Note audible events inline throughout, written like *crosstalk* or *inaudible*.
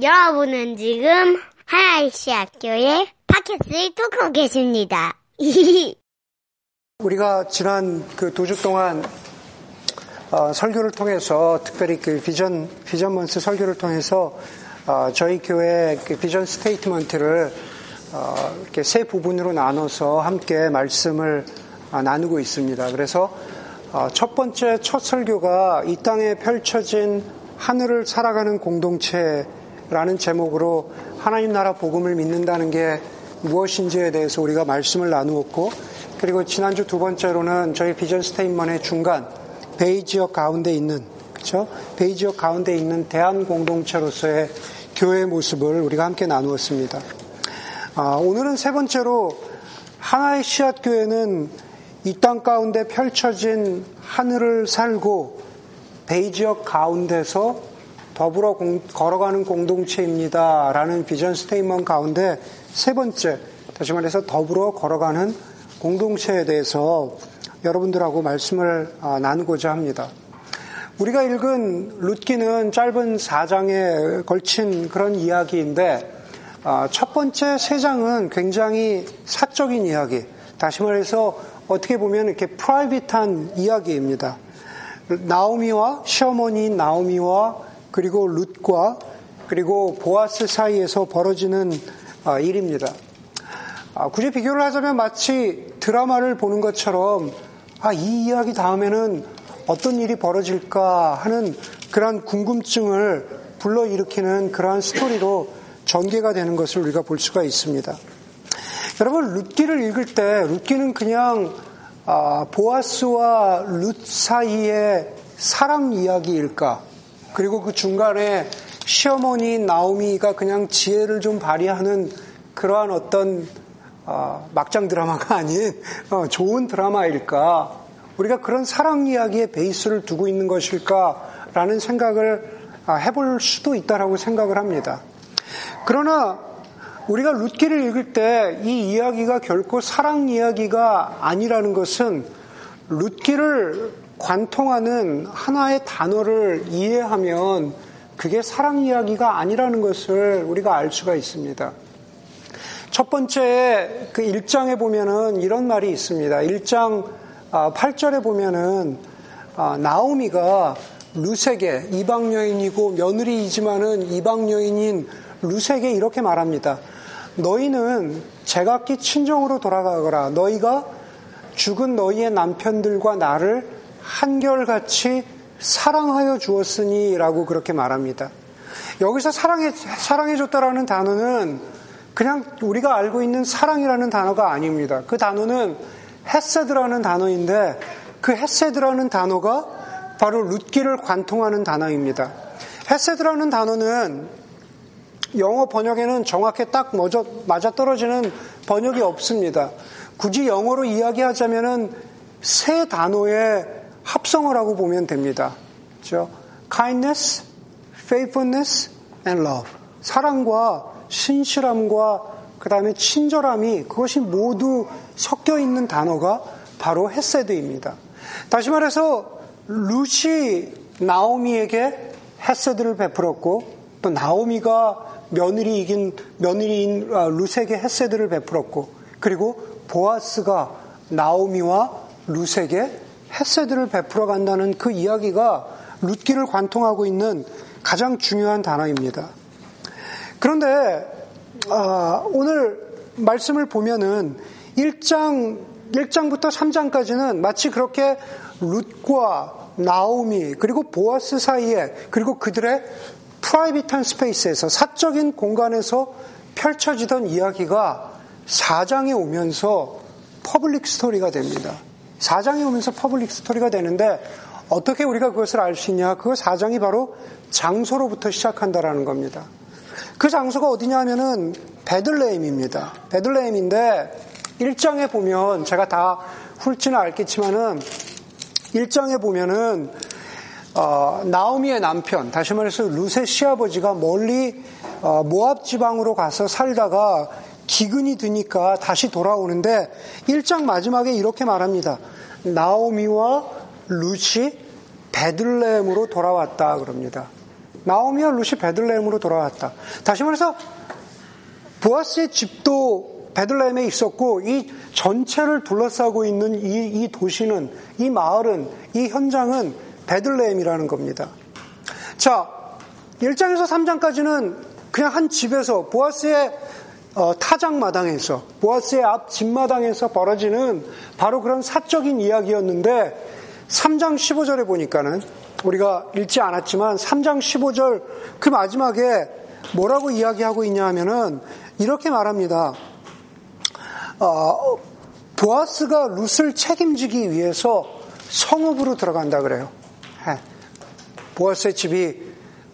여러분은 지금 하나이시 학교의 팟캐스트를 듣고 계십니다. *laughs* 우리가 지난 그 두 주 동안 어, 설교를 통해서 특별히 그 비전 비전 month 설교를 통해서 어, 저희 교회 그 비전 statement를 어, 이렇게 세 부분으로 나눠서 함께 말씀을 아, 나누고 있습니다. 그래서 어, 첫 번째 첫 설교가 이 땅에 펼쳐진 하늘을 살아가는 공동체 라는 제목으로 하나님 나라 복음을 믿는다는 게 무엇인지에 대해서 우리가 말씀을 나누었고 그리고 지난주 두 번째로는 저희 비전 스테인먼의 중간 베이 지역 가운데 있는 그렇죠? 베이 지역 가운데 있는 대한 공동체로서의 교회의 모습을 우리가 함께 나누었습니다. 아, 오늘은 세 번째로 하나의 씨앗 교회는 이 땅 가운데 펼쳐진 하늘을 살고 베이 지역 가운데서 더불어 공, 걸어가는 공동체입니다. 라는 비전 스테이먼 가운데 세 번째, 다시 말해서 더불어 걸어가는 공동체에 대해서 여러분들하고 말씀을 아, 나누고자 합니다. 우리가 읽은 룻기는 짧은 4장에 걸친 그런 이야기인데 아, 첫 번째 세 장은 굉장히 사적인 이야기, 다시 말해서 어떻게 보면 이렇게 private한 이야기입니다. 나오미와 시어머니인 나오미와 그리고 룻과 그리고 보아스 사이에서 벌어지는 아, 일입니다. 아, 굳이 비교를 하자면 마치 드라마를 보는 것처럼 아, 이 이야기 다음에는 어떤 일이 벌어질까 하는 그러한 궁금증을 불러일으키는 그러한 스토리로 전개가 되는 것을 우리가 볼 수가 있습니다. 여러분 룻기를 읽을 때 룻기는 그냥 아, 보아스와 룻 사이의 사랑 이야기일까? 그리고 그 중간에 시어머니 나오미가 그냥 지혜를 좀 발휘하는 그러한 어떤 어, 막장 드라마가 *laughs* 아닌 어, 좋은 드라마일까? 우리가 그런 사랑 이야기의 베이스를 두고 있는 것일까라는 생각을 아, 해볼 수도 있다라고 생각을 합니다. 그러나 우리가 룻기를 읽을 때 이 이야기가 결코 사랑 이야기가 아니라는 것은 룻기를 관통하는 하나의 단어를 이해하면 그게 사랑 이야기가 아니라는 것을 우리가 알 수가 있습니다. 첫 번째 그 1장에 보면은 이런 말이 있습니다. 1장 8절에 아, 보면은 아, 나오미가 루세게 이방 여인이고 며느리이지만은 이방 여인인 루세게 이렇게 말합니다. 너희는 제각기 친정으로 돌아가거라. 너희가 죽은 너희의 남편들과 나를 한결같이 사랑하여 주었으니라고 그렇게 말합니다. 여기서 사랑해 사랑해 줬다라는 단어는 그냥 우리가 알고 있는 사랑이라는 단어가 아닙니다. 그 단어는 헤세드라는 단어인데 그 헤세드라는 단어가 바로 룻기를 관통하는 단어입니다. 헤세드라는 단어는 영어 번역에는 정확히 딱 맞아 떨어지는 번역이 없습니다. 굳이 영어로 이야기하자면은 세 단어의 합성어 라고 보면 됩니다. 그렇죠? kindness, faithfulness, and love. 사랑과 신실함과 그 다음에 친절함이 그것이 모두 섞여 있는 단어가 바로 헤세드입니다. 다시 말해서 루시 나오미에게 헤세드를 베풀었고 또 나오미가 며느리 이긴 며느리인 아, 루세에게 헤세드를 베풀었고 그리고 보아스가 나오미와 루세에게 헤세드를 베풀어 간다는 그 이야기가 룻기를 관통하고 있는 가장 중요한 단어입니다. 그런데 아, 오늘 말씀을 보면은 1장 1장부터 3장까지는 마치 그렇게 룻과 나오미 그리고 보아스 사이에 그리고 그들의 private한 space에서 사적인 공간에서 펼쳐지던 이야기가 4장에 오면서 public story가 됩니다. 4장에 오면서 public story가 되는데 어떻게 우리가 그것을 알 수 있냐? 그 4장이 바로 장소로부터 시작한다라는 겁니다. 그 장소가 어디냐 하면은 베들레헴입니다. 베들레헴인데 1장에 보면 제가 다 훑지는 않겠지만은 1장에 보면은 어, 나오미의 남편, 다시 말해서 루세 시아버지가 멀리 어, 모압 지방으로 가서 살다가 기근이 드니까 다시 돌아오는데 1장 마지막에 이렇게 말합니다. 나오미와 루시 베들레헴으로 돌아왔다 그럽니다. 나오미와 룻이 베들레헴으로 돌아왔다. 다시 말해서 보아스의 집도 베들레헴에 있었고 이 전체를 둘러싸고 있는 이, 이 도시는 이 마을은 이 현장은 베들레헴이라는 겁니다. 자, 1장에서 3장까지는 그냥 한 집에서 보아스의 어, 타작마당에서 보아스의 앞 집마당에서 벌어지는 바로 그런 사적인 이야기였는데 3장 15절에 보니까는 우리가 읽지 않았지만 3장 15절 그 마지막에 뭐라고 이야기하고 있냐 하면은 이렇게 말합니다. 어, 보아스가 룻을 책임지기 위해서 성읍으로 들어간다 그래요. 네. 보아스의 집이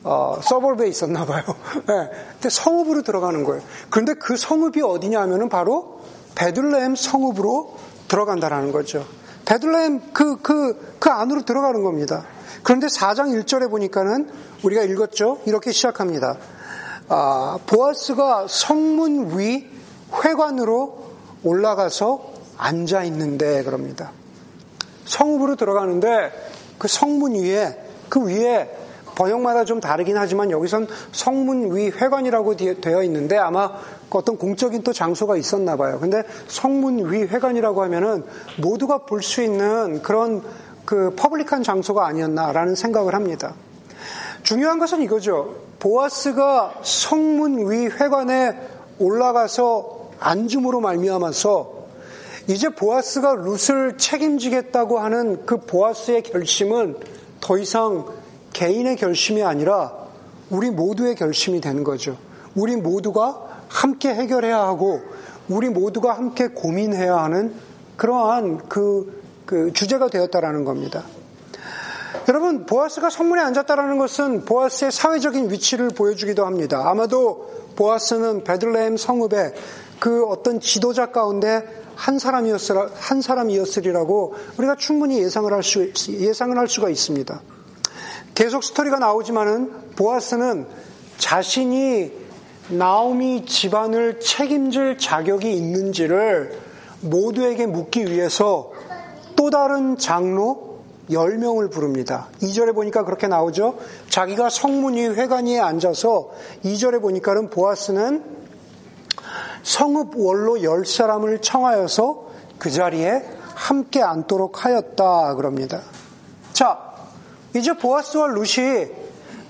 어, 서벌베에 있었나 봐요. *laughs* 네. 근데 성읍으로 들어가는 거예요. 그런데 그 성읍이 어디냐 하면은 바로 베들레헴 성읍으로 들어간다라는 거죠. 베들레헴 그, 그, 그 안으로 들어가는 겁니다. 그런데 4장 1절에 보니까는 우리가 읽었죠? 이렇게 시작합니다. 아, 보아스가 성문 위 회관으로 올라가서 앉아 있는데 그럽니다. 성읍으로 들어가는데 그 성문 위에 그 위에 번역마다 좀 다르긴 하지만 여기선 성문 위 회관이라고 되어 있는데 아마 어떤 공적인 또 장소가 있었나 봐요. 근데 성문 위 회관이라고 하면은 모두가 볼 수 있는 그런 그 public한 장소가 아니었나라는 생각을 합니다. 중요한 것은 이거죠. 보아스가 성문 위 회관에 올라가서 앉음으로 말미암아서 이제 보아스가 룻을 책임지겠다고 하는 그 보아스의 결심은 더 이상 개인의 결심이 아니라 우리 모두의 결심이 되는 거죠. 우리 모두가 함께 해결해야 하고 우리 모두가 함께 고민해야 하는 그러한 그, 그 주제가 되었다라는 겁니다. 여러분, 보아스가 성문에 앉았다라는 것은 보아스의 사회적인 위치를 보여주기도 합니다. 아마도 보아스는 베들레헴 성읍의 그 어떤 지도자 가운데 한 사람이었으라, 한 사람이었으리라고 우리가 충분히 예상을 할 수, 예상을 할 수가 있습니다. 계속 스토리가 나오지만은 보아스는 자신이 나오미 집안을 책임질 자격이 있는지를 모두에게 묻기 위해서 또 다른 장로 10명을 부릅니다. 2절에 보니까 그렇게 나오죠. 자기가 성문위 회관위에 앉아서 2절에 보니까는 보아스는 성읍 원로 10사람을 청하여서 그 자리에 함께 앉도록 하였다 그럽니다. 자, 이제 보아스와 루시,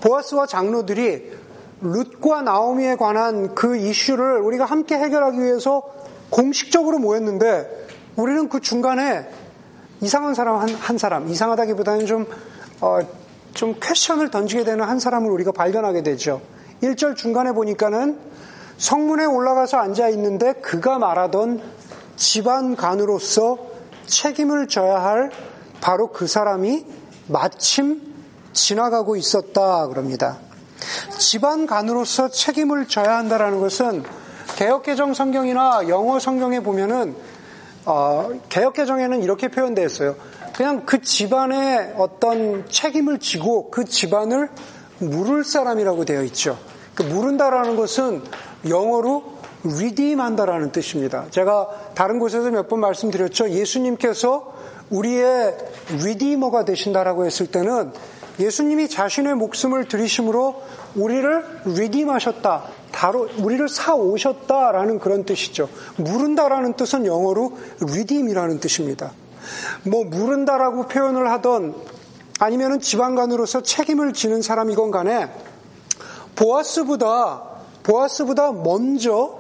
보아스와 장로들이 룻과 나오미에 관한 그 이슈를 우리가 함께 해결하기 위해서 공식적으로 모였는데 우리는 그 중간에 이상한 사람 한, 한 사람, 이상하다기보다는 좀, 어, 좀 퀘션을 던지게 되는 한 사람을 우리가 발견하게 되죠. 1절 중간에 보니까는 성문에 올라가서 앉아 있는데 그가 말하던 집안 간으로서 책임을 져야 할 바로 그 사람이 마침 지나가고 있었다 그럽니다. 집안간으로서 책임을 져야 한다라는 것은 개혁개정 성경이나 영어 성경에 보면은 어, 개혁개정에는 이렇게 표현되어 있어요. 그냥 그 집안의 어떤 책임을 지고 그 집안을 물을 사람이라고 되어 있죠. 그 물은다라는 것은 영어로 redeem 한다라는 뜻입니다. 제가 다른 곳에서 몇 번 말씀드렸죠. 예수님께서 우리의 redeemer가 되신다라고 했을 때는 예수님이 자신의 목숨을 들이심으로 우리를 리딤하셨다. 다로 우리를 사 오셨다라는 그런 뜻이죠. 물은다라는 뜻은 영어로 리딤이라는 뜻입니다. 뭐 물은다라고 표현을 하던 아니면은 지방간으로서 책임을 지는 사람이건 간에 보아스보다 보아스보다 먼저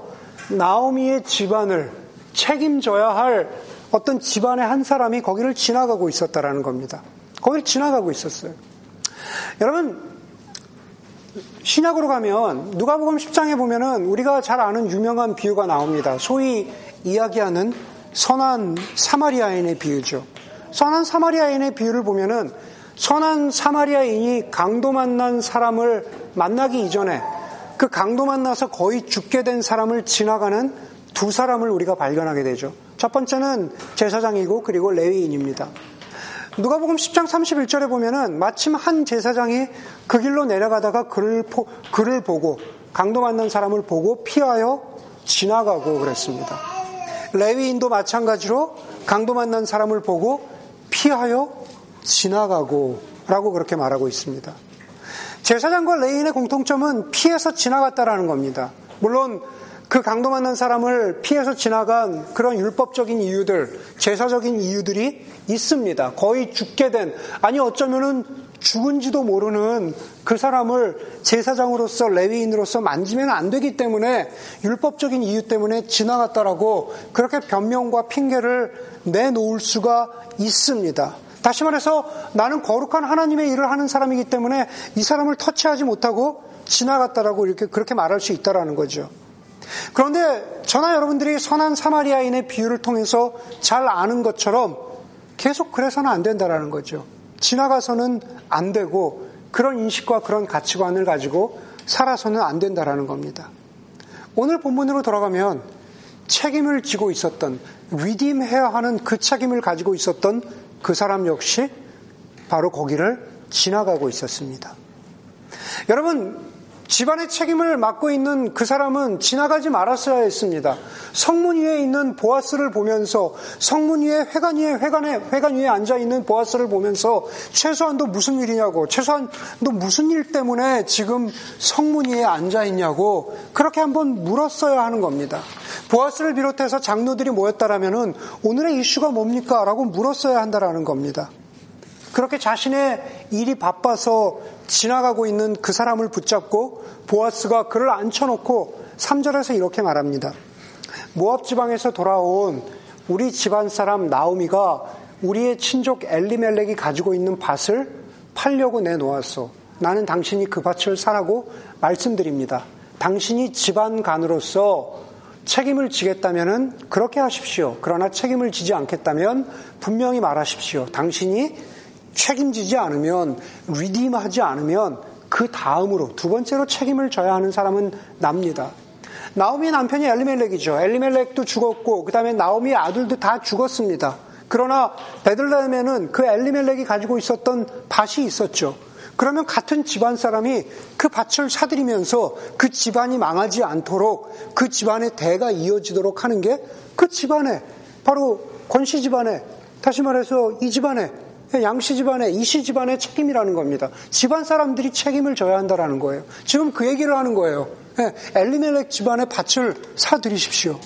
나오미의 집안을 책임져야 할 어떤 집안의 한 사람이 거기를 지나가고 있었다라는 겁니다. 거기를 지나가고 있었어요. 여러분 신약으로 가면 누가복음 10장에 보면은 우리가 잘 아는 유명한 비유가 나옵니다. 소위 이야기하는 선한 사마리아인의 비유죠. 선한 사마리아인의 비유를 보면은 선한 사마리아인이 강도 만난 사람을 만나기 이전에 그 강도 만나서 거의 죽게 된 사람을 지나가는 두 사람을 우리가 발견하게 되죠. 첫 번째는 제사장이고 그리고 레위인입니다. 누가복음 10장 31절에 보면은 마침 한 제사장이 그 길로 내려가다가 그를, 포, 그를 보고 강도 만난 사람을 보고 피하여 지나가고 그랬습니다. 레위인도 마찬가지로 강도 만난 사람을 보고 피하여 지나가고 라고 그렇게 말하고 있습니다. 제사장과 레위인의 공통점은 피해서 지나갔다라는 겁니다. 물론 그 강도 만난 사람을 피해서 지나간 그런 율법적인 이유들, 제사적인 이유들이 있습니다. 거의 죽게 된, 아니 어쩌면은 죽은지도 모르는 그 사람을 제사장으로서 레위인으로서 만지면 안 되기 때문에 율법적인 이유 때문에 지나갔다라고 그렇게 변명과 핑계를 내놓을 수가 있습니다. 다시 말해서 나는 거룩한 하나님의 일을 하는 사람이기 때문에 이 사람을 터치하지 못하고 지나갔다라고 이렇게 그렇게 말할 수 있다라는 거죠. 그런데 저나 여러분들이 선한 사마리아인의 비유를 통해서 잘 아는 것처럼 계속 그래서는 안 된다라는 거죠. 지나가서는 안 되고 그런 인식과 그런 가치관을 가지고 살아서는 안 된다라는 겁니다. 오늘 본문으로 돌아가면 책임을 지고 있었던 위임해야 하는 그 책임을 가지고 있었던 그 사람 역시 바로 거기를 지나가고 있었습니다. 여러분 집안의 책임을 맡고 있는 그 사람은 지나가지 말았어야 했습니다. 성문 위에 있는 보아스를 보면서 성문 위에 회관 위에 회관에 회관 위에 앉아 있는 보아스를 보면서 최소한 너 무슨 일이냐고 최소한 너 무슨 일 때문에 지금 성문 위에 앉아 있냐고 그렇게 한번 물었어야 하는 겁니다. 보아스를 비롯해서 장로들이 모였다라면은 오늘의 이슈가 뭡니까?라고 물었어야 한다라는 겁니다. 그렇게 자신의 일이 바빠서 지나가고 있는 그 사람을 붙잡고 보아스가 그를 앉혀놓고 3절에서 이렇게 말합니다. 모압 지방에서 돌아온 우리 집안 사람 나오미가 우리의 친족 엘리멜렉이 가지고 있는 밭을 팔려고 내놓았어. 나는 당신이 그 밭을 사라고 말씀드립니다. 당신이 집안 간으로서 책임을 지겠다면 그렇게 하십시오. 그러나 책임을 지지 않겠다면 분명히 말하십시오. 당신이 책임지지 않으면 리디임하지 않으면 그 다음으로 두 번째로 책임을 져야 하는 사람은 납니다. 나오미 남편이 엘리멜렉이죠. 엘리멜렉도 죽었고 그 다음에 나오미 아들도 다 죽었습니다. 그러나 베들레헴에는 그 엘리멜렉이 가지고 있었던 밭이 있었죠. 그러면 같은 집안 사람이 그 밭을 사들이면서 그 집안이 망하지 않도록 그 집안의 대가 이어지도록 하는 게 그 집안에 바로 권씨 집안에 다시 말해서 이 집안에 양씨 집안의 이씨 집안의 책임이라는 겁니다. 집안 사람들이 책임을 져야 한다라는 거예요. 지금 그 얘기를 하는 거예요. 예, 엘리멜렉 집안의 밭을 사들이십시오.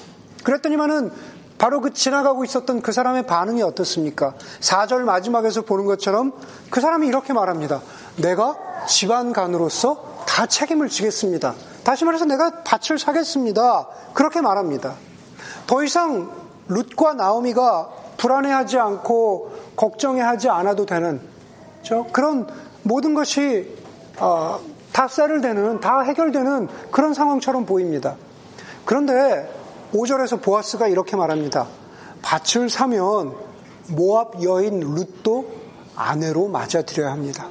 그랬더니만은 바로 그 지나가고 있었던 그 사람의 반응이 어떻습니까? 4절 마지막에서 보는 것처럼 그 사람이 이렇게 말합니다. 내가 집안 간으로서 다 책임을 지겠습니다. 다시 말해서 내가 밭을 사겠습니다. 그렇게 말합니다. 더 이상 룻과 나오미가 불안해하지 않고 걱정해하지 않아도 되는 그런 모든 것이 어, 다 세를되는 다 해결되는 그런 상황처럼 보입니다. 그런데 5절에서 보아스가 이렇게 말합니다. 밭을 사면 모압 여인 룻도 아내로 맞아들여야 합니다.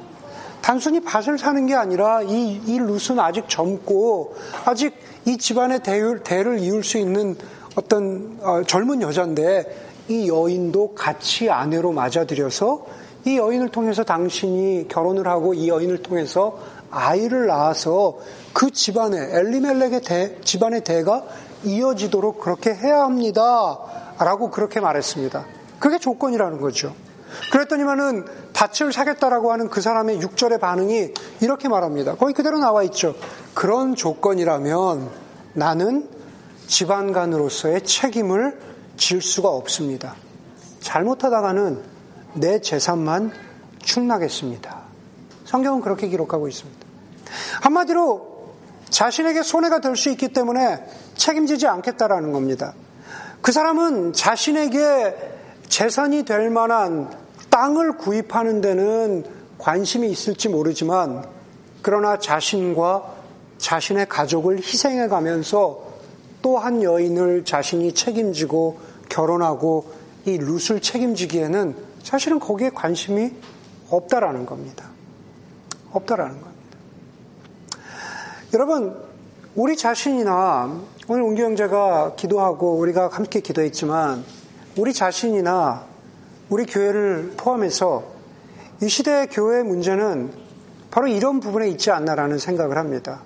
단순히 밭을 사는 게 아니라 이, 이 룻은 아직 젊고 아직 이 집안의 대를, 대를 이을 수 있는 어떤 어, 젊은 여자인데 이 여인도 같이 아내로 맞아들여서 이 여인을 통해서 당신이 결혼을 하고 이 여인을 통해서 아이를 낳아서 그 집안의 엘리멜렉의 대, 집안의 대가 이어지도록 그렇게 해야 합니다. 라고 그렇게 말했습니다. 그게 조건이라는 거죠. 그랬더니만은 밭을 사겠다라고 하는 그 사람의 6절의 반응이 이렇게 말합니다. 거기 그대로 나와 있죠. 그런 조건이라면 나는 집안간으로서의 책임을 질 수가 없습니다. 잘못하다가는 내 재산만 축나겠습니다. 성경은 그렇게 기록하고 있습니다. 한마디로 자신에게 손해가 될 수 있기 때문에 책임지지 않겠다라는 겁니다. 그 사람은 자신에게 재산이 될 만한 땅을 구입하는 데는 관심이 있을지 모르지만 그러나 자신과 자신의 가족을 희생해 가면서 또 한 여인을 자신이 책임지고 결혼하고 이 룻을 책임지기에는 사실은 거기에 관심이 없다라는 겁니다. 없다라는 겁니다. 여러분, 우리 자신이나 오늘 운기 형제가 기도하고 우리가 함께 기도했지만 우리 자신이나 우리 교회를 포함해서 이 시대의 교회의 문제는 바로 이런 부분에 있지 않나라는 생각을 합니다.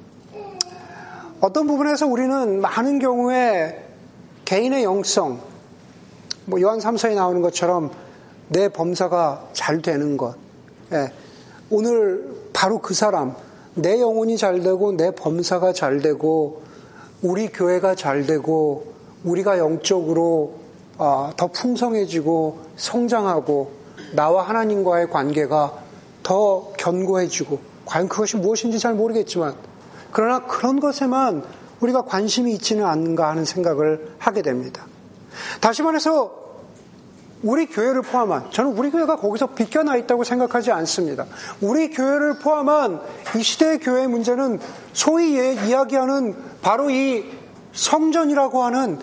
어떤 부분에서 우리는 많은 경우에 개인의 영성, 뭐 요한 3서에 나오는 것처럼 내 범사가 잘 되는 것. 예. 오늘 바로 그 사람, 내 영혼이 잘 되고 내 범사가 잘 되고 우리 교회가 잘 되고 우리가 영적으로 아, 더 풍성해지고 성장하고 나와 하나님과의 관계가 더 견고해지고 과연 그것이 무엇인지 잘 모르겠지만 그러나 그런 것에만 우리가 관심이 있지는 않는가 하는 생각을 하게 됩니다. 다시 말해서 우리 교회를 포함한 저는 우리 교회가 거기서 비껴나 있다고 생각하지 않습니다. 우리 교회를 포함한 이 시대의 교회의 문제는 소위 이야기하는 바로 이 성전이라고 하는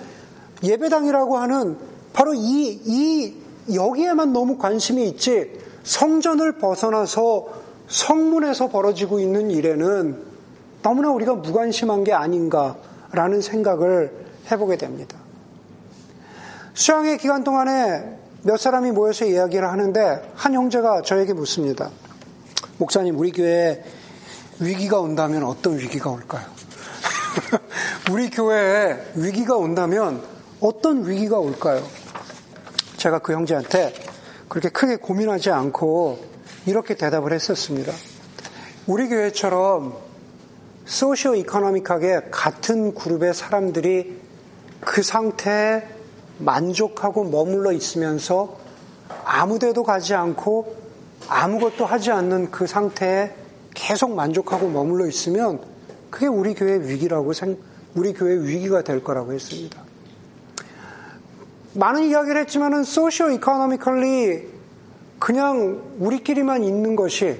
예배당이라고 하는 바로 이, 이 여기에만 너무 관심이 있지 성전을 벗어나서 성문에서 벌어지고 있는 일에는 너무나 우리가 무관심한 게 아닌가라는 생각을 해보게 됩니다. 수양의 기간 동안에 몇 사람이 모여서 이야기를 하는데 한 형제가 저에게 묻습니다. 목사님, 우리 교회에 위기가 온다면 어떤 위기가 올까요? *laughs* 우리 교회에 위기가 온다면 어떤 위기가 올까요? 제가 그 형제한테 그렇게 크게 고민하지 않고 이렇게 대답을 했었습니다. 우리 교회처럼 소시오 이코노믹하게 같은 그룹의 사람들이 그 상태에 만족하고 머물러 있으면서 아무 데도 가지 않고 아무것도 하지 않는 그 상태에 계속 만족하고 머물러 있으면 그게 우리 교회의 위기라고 우리 교회의 위기가 될 거라고 했습니다. 많은 이야기를 했지만은 소시오 이코노미컬리 그냥 우리끼리만 있는 것이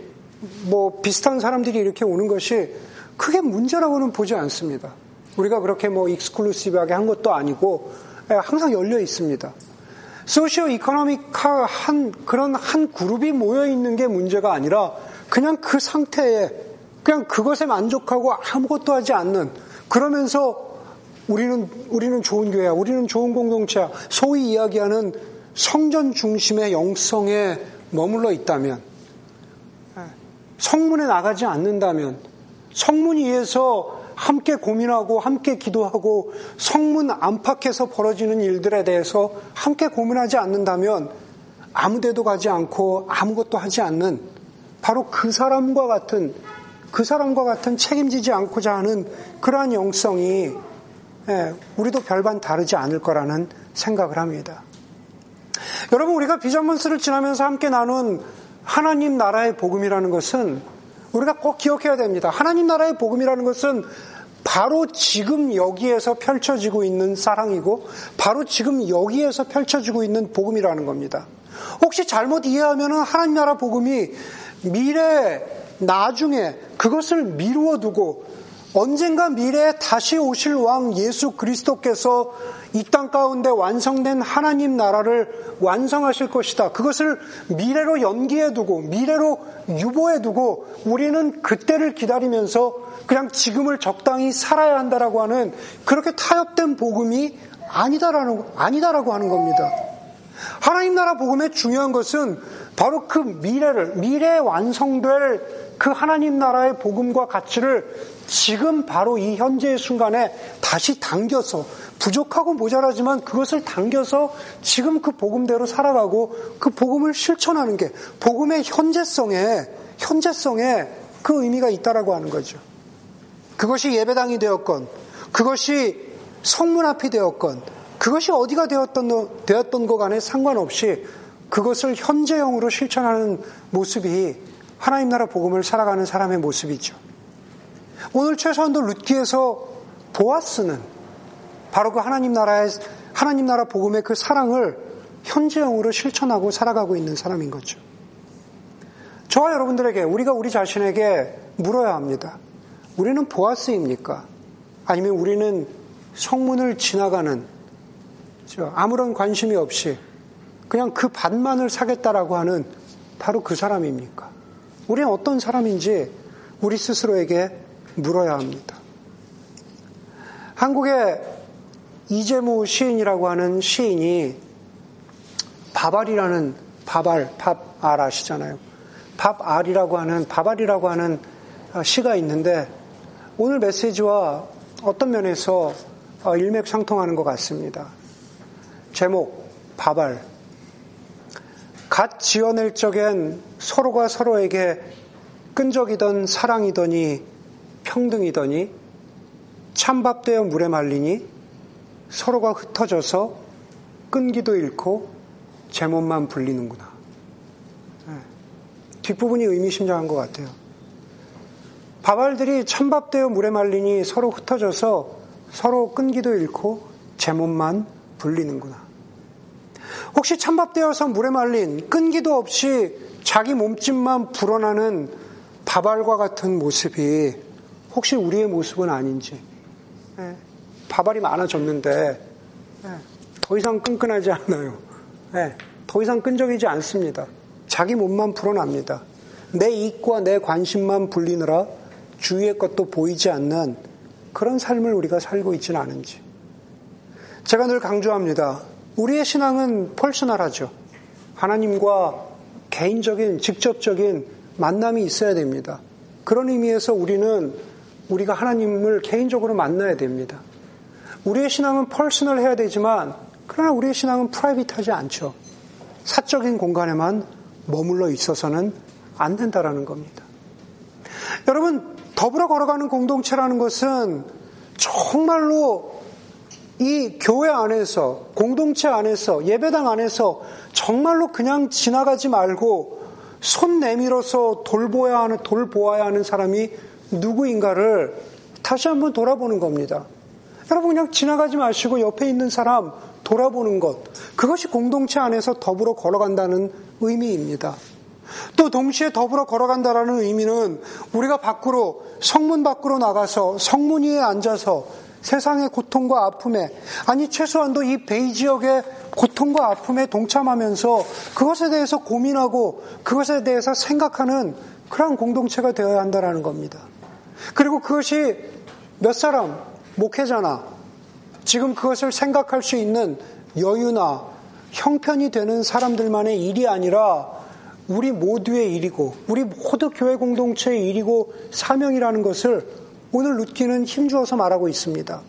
뭐 비슷한 사람들이 이렇게 오는 것이 크게 문제라고는 보지 않습니다. 우리가 그렇게 뭐 익스클루시브하게 한 것도 아니고 예, 항상 열려 있습니다. 소시오 이코노믹한 그런 한 그룹이 모여 있는 게 문제가 아니라 그냥 그 상태에 그냥 그것에 만족하고 아무것도 하지 않는 그러면서 우리는 우리는 좋은 교회야. 우리는 좋은 공동체야. 소위 이야기하는 성전 중심의 영성에 머물러 있다면 예, 성문에 나가지 않는다면 성문 위에서 함께 고민하고 함께 기도하고 성문 안팎에서 벌어지는 일들에 대해서 함께 고민하지 않는다면 아무 데도 가지 않고 아무것도 하지 않는 바로 그 사람과 같은 그 사람과 같은 책임지지 않고자 하는 그러한 영성이 예, 우리도 별반 다르지 않을 거라는 생각을 합니다. 여러분 우리가 비전문스를 지나면서 함께 나눈 하나님 나라의 복음이라는 것은 우리가 꼭 기억해야 됩니다. 하나님 나라의 복음이라는 것은 바로 지금 여기에서 펼쳐지고 있는 사랑이고 바로 지금 여기에서 펼쳐지고 있는 복음이라는 겁니다. 혹시 잘못 이해하면 하나님 나라 복음이 미래 나중에 그것을 미루어 두고 언젠가 미래에 다시 오실 왕 예수 그리스도께서 이 땅 가운데 완성된 하나님 나라를 완성하실 것이다. 그것을 미래로 연기해 두고 미래로 유보해 두고 우리는 그때를 기다리면서 그냥 지금을 적당히 살아야 한다라고 하는 그렇게 타협된 복음이 아니다라는 아니다라고 하는 겁니다. 하나님 나라 복음의 중요한 것은 바로 그 미래를 미래에 완성될 그 하나님 나라의 복음과 가치를 지금 바로 이 현재의 순간에 다시 당겨서 부족하고 모자라지만 그것을 당겨서 지금 그 복음대로 살아가고 그 복음을 실천하는 게 복음의 현재성에 현재성에 그 의미가 있다라고 하는 거죠. 그것이 예배당이 되었건 그것이 성문 앞이 되었건 그것이 어디가 되었던 되었던 것 간에 상관없이 그것을 현재형으로 실천하는 모습이 하나님 나라 복음을 살아가는 사람의 모습이죠. 오늘 최소한도 룻기에서 보아스는 바로 그 하나님 나라의 하나님 나라 복음의 그 사랑을 현재형으로 실천하고 살아가고 있는 사람인 거죠. 저와 여러분들에게 우리가 우리 자신에게 물어야 합니다. 우리는 보아스입니까? 아니면 우리는 성문을 지나가는 아무런 관심이 없이 그냥 그 반만을 사겠다라고 하는 바로 그 사람입니까? 우리는 어떤 사람인지 우리 스스로에게 물어야 합니다. 한국의 이재무 시인이라고 하는 시인이 바발이라는 바발, 밥알 아시잖아요. 밥알이라고 하는 바발이라고 하는 시가 있는데 오늘 메시지와 어떤 면에서 일맥상통하는 것 같습니다. 제목 바발 갓 지어낼 적엔 서로가 서로에게 끈적이던 사랑이더니 평등이더니 찬밥되어 물에 말리니 서로가 흩어져서 끈기도 잃고 제 몸만 불리는구나. 네. 뒷부분이 의미심장한 것 같아요. 바발들이 찬밥되어 물에 말리니 서로 흩어져서 서로 끈기도 잃고 제 몸만 불리는구나. 혹시 찬밥되어서 물에 말린 끈기도 없이 자기 몸집만 불어나는 바발과 같은 모습이 혹시 우리의 모습은 아닌지. 네. 바발이 많아졌는데 네. 더 이상 끈끈하지 않아요. 네. 더 이상 끈적이지 않습니다. 자기 몸만 불어납니다. 내 이익과 내 관심만 불리느라 주위의 것도 보이지 않는 그런 삶을 우리가 살고 있지는 않은지. 제가 늘 강조합니다. 우리의 신앙은 펄스널하죠. 하나님과 개인적인, 직접적인 만남이 있어야 됩니다. 그런 의미에서 우리는 우리가 하나님을 개인적으로 만나야 됩니다. 우리의 신앙은 펄스널 해야 되지만, 그러나 우리의 신앙은 프라이빗하지 않죠. 사적인 공간에만 머물러 있어서는 안 된다라는 겁니다. 여러분, 더불어 걸어가는 공동체라는 것은 정말로 이 교회 안에서, 공동체 안에서, 예배당 안에서 정말로 그냥 지나가지 말고 손 내밀어서 돌보아야 하는, 돌보아야 하는 사람이 누구인가를 다시 한번 돌아보는 겁니다. 여러분 그냥 지나가지 마시고 옆에 있는 사람 돌아보는 것. 그것이 공동체 안에서 더불어 걸어간다는 의미입니다. 또 동시에 더불어 걸어간다라는 의미는 우리가 밖으로 성문 밖으로 나가서 성문 위에 앉아서 세상의 고통과 아픔에 아니 최소한도 이 베이 지역의 고통과 아픔에 동참하면서 그것에 대해서 고민하고 그것에 대해서 생각하는 그러한 공동체가 되어야 한다라는 겁니다. 그리고 그것이 몇 사람 목회자나 지금 그것을 생각할 수 있는 여유나 형편이 되는 사람들만의 일이 아니라 우리 모두의 일이고 우리 모두 교회 공동체의 일이고 사명이라는 것을 오늘 룻기는 힘주어서 말하고 있습니다.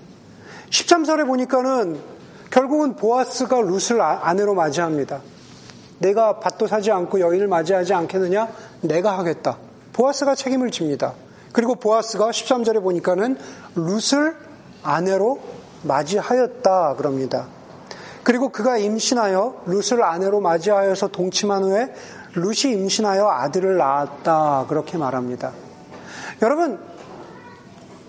13절에 보니까는 결국은 보아스가 룻을 아, 아내로 맞이합니다. 내가 밭도 사지 않고 여인을 맞이하지 않겠느냐? 내가 하겠다. 보아스가 책임을 집니다. 그리고 보아스가 13절에 보니까는 룻을 아내로 맞이하였다 그럽니다. 그리고 그가 임신하여 룻을 아내로 맞이하여서 동침한 후에 룻이 임신하여 아들을 낳았다 그렇게 말합니다. 여러분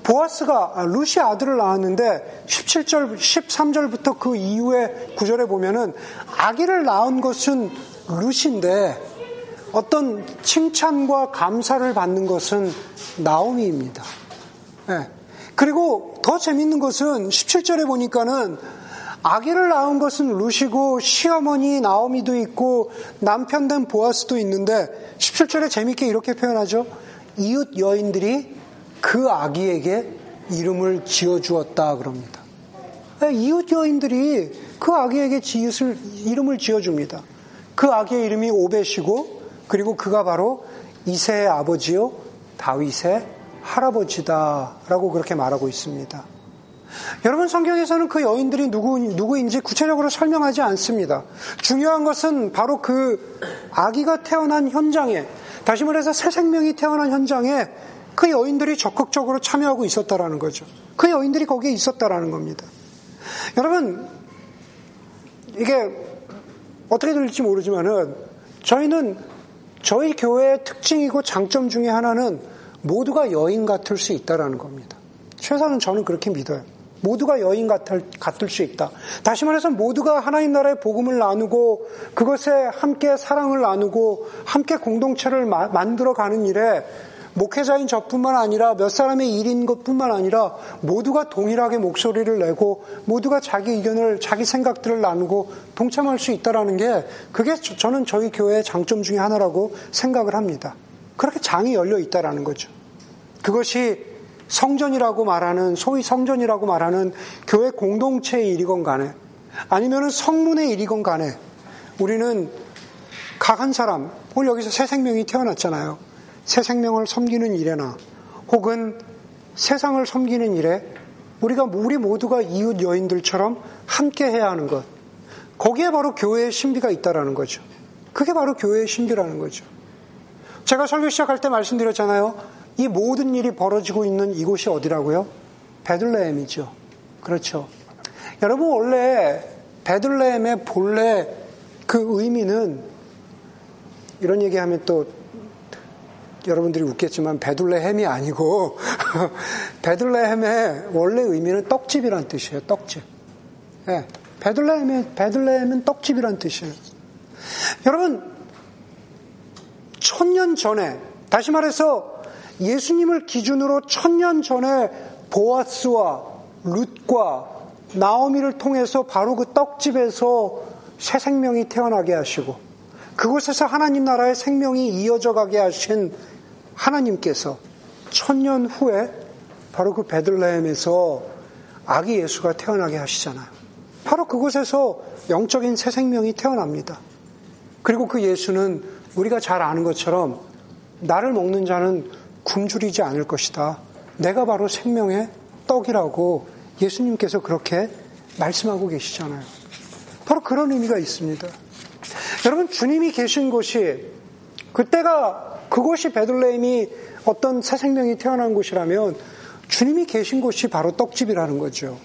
보아스가 아, 루시 아들을 낳았는데 17절, 13절부터 그 이후에 구절에 보면은 아기를 낳은 것은 루시인데 어떤 칭찬과 감사를 받는 것은 나오미입니다. 네. 그리고 더 재밌는 것은 17절에 보니까는 아기를 낳은 것은 루시고 시어머니 나오미도 있고 남편 된 보아스도 있는데 17절에 재밌게 이렇게 표현하죠. 이웃 여인들이 그 아기에게 이름을 지어 주었다 그럽니다. 네, 이웃 여인들이 그 아기에게 지읒을, 이름을 지어 줍니다. 그 아기의 이름이 오벳이고 그리고 그가 바로 이세의 아버지요 다윗의 할아버지다라고 그렇게 말하고 있습니다. 여러분 성경에서는 그 여인들이 누구, 누구인지 구체적으로 설명하지 않습니다. 중요한 것은 바로 그 아기가 태어난 현장에 다시 말해서 새 생명이 태어난 현장에 그 여인들이 적극적으로 참여하고 있었다라는 거죠. 그 여인들이 거기에 있었다라는 겁니다. 여러분, 이게 어떻게 들릴지 모르지만은 저희는 저희 교회의 특징이고 장점 중에 하나는 모두가 여인 같을 수 있다라는 겁니다. 최소한 저는 그렇게 믿어요. 모두가 여인 같을, 같을 수 있다. 다시 말해서 모두가 하나님 나라의 복음을 나누고 그것에 함께 사랑을 나누고 함께 공동체를 마, 만들어가는 일에 목회자인 저뿐만 아니라 몇 사람의 일인 것뿐만 아니라 모두가 동일하게 목소리를 내고 모두가 자기 의견을 자기 생각들을 나누고 동참할 수 있다라는 게 그게 저는 저희 교회의 장점 중의 하나라고 생각을 합니다. 그렇게 장이 열려 있다라는 거죠. 그것이 성전이라고 말하는 소위 성전이라고 말하는 교회 공동체의 일이건 간에 아니면은 성문의 일이건 간에 우리는 각 한 사람 오늘 여기서 새 생명이 태어났잖아요. 새 생명을 섬기는 일에나 혹은 세상을 섬기는 일에 우리가 우리 모두가 이웃 여인들처럼 함께 해야 하는 것. 거기에 바로 교회의 신비가 있다라는 거죠. 그게 바로 교회의 신비라는 거죠. 제가 설교 시작할 때 말씀드렸잖아요. 이 모든 일이 벌어지고 있는 이곳이 어디라고요? 베들레헴이죠. 그렇죠. 여러분 원래 베들레헴의 본래 그 의미는 이런 얘기하면 또 여러분들이 웃겠지만 베들레헴이 아니고 *laughs* 베들레헴의 원래 의미는 떡집이란 뜻이에요. 떡집. 네. 베들레헴의 베들레헴은 떡집이란 뜻이에요. 여러분 천년 전에 다시 말해서 예수님을 기준으로 천년 전에 보아스와 룻과 나오미를 통해서 바로 그 떡집에서 새 생명이 태어나게 하시고 그곳에서 하나님 나라의 생명이 이어져 가게 하신 하나님께서 천년 후에 바로 그 베들레헴에서 아기 예수가 태어나게 하시잖아요. 바로 그곳에서 영적인 새 생명이 태어납니다. 그리고 그 예수는 우리가 잘 아는 것처럼 나를 먹는 자는 굶주리지 않을 것이다. 내가 바로 생명의 떡이라고 예수님께서 그렇게 말씀하고 계시잖아요. 바로 그런 의미가 있습니다. 여러분, 주님이 계신 곳이, 그때가, 그곳이 베들레헴이 어떤 새 생명이 태어난 곳이라면, 주님이 계신 곳이 바로 떡집이라는 거죠.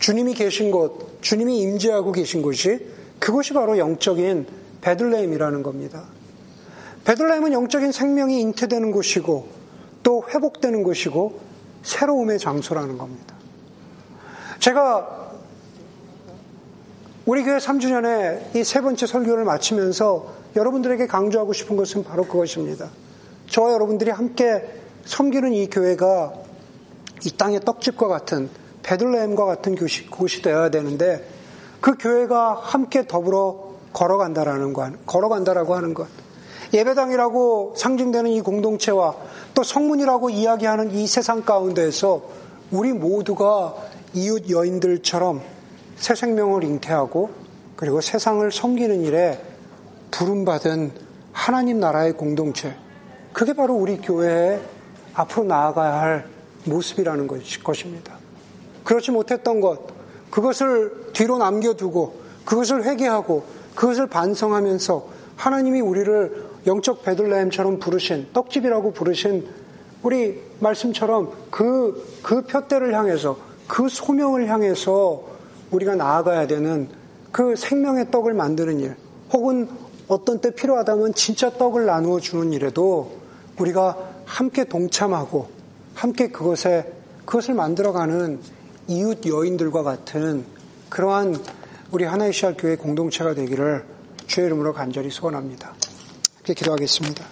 주님이 계신 곳, 주님이 임재하고 계신 곳이, 그곳이 바로 영적인 베들레헴이라는 겁니다. 베들레헴은 영적인 생명이 잉태되는 곳이고, 또 회복되는 곳이고, 새로움의 장소라는 겁니다. 제가 우리 교회 3주년에 이 세 번째 설교를 마치면서 여러분들에게 강조하고 싶은 것은 바로 그것입니다. 저와 여러분들이 함께 섬기는 이 교회가 이 땅의 떡집과 같은 베들레헴과 같은 곳이, 되어야 되는데 그 교회가 함께 더불어 걸어간다라는 것, 걸어간다라고 하는 것. 예배당이라고 상징되는 이 공동체와 또 성문이라고 이야기하는 이 세상 가운데에서 우리 모두가 이웃 여인들처럼 새 생명을 잉태하고 그리고 세상을 섬기는 일에 부름받은 하나님 나라의 공동체. 그게 바로 우리 교회의 앞으로 나아가야 할 모습이라는 것입니다. 그렇지 못했던 것, 그것을 뒤로 남겨두고 그것을 회개하고 그것을 반성하면서 하나님이 우리를 영적 베들레헴처럼 부르신 떡집이라고 부르신 우리 말씀처럼 그, 그 표대를 향해서 그 소명을 향해서 우리가 나아가야 되는 그 생명의 떡을 만드는 일, 혹은 어떤 때 필요하다면 진짜 떡을 나누어 주는 일에도 우리가 함께 동참하고 함께 그것에 그것을 만들어가는 이웃 여인들과 같은 그러한 우리 하나의 시알 교회 공동체가 되기를 주의 이름으로 간절히 소원합니다. 이렇게 기도하겠습니다.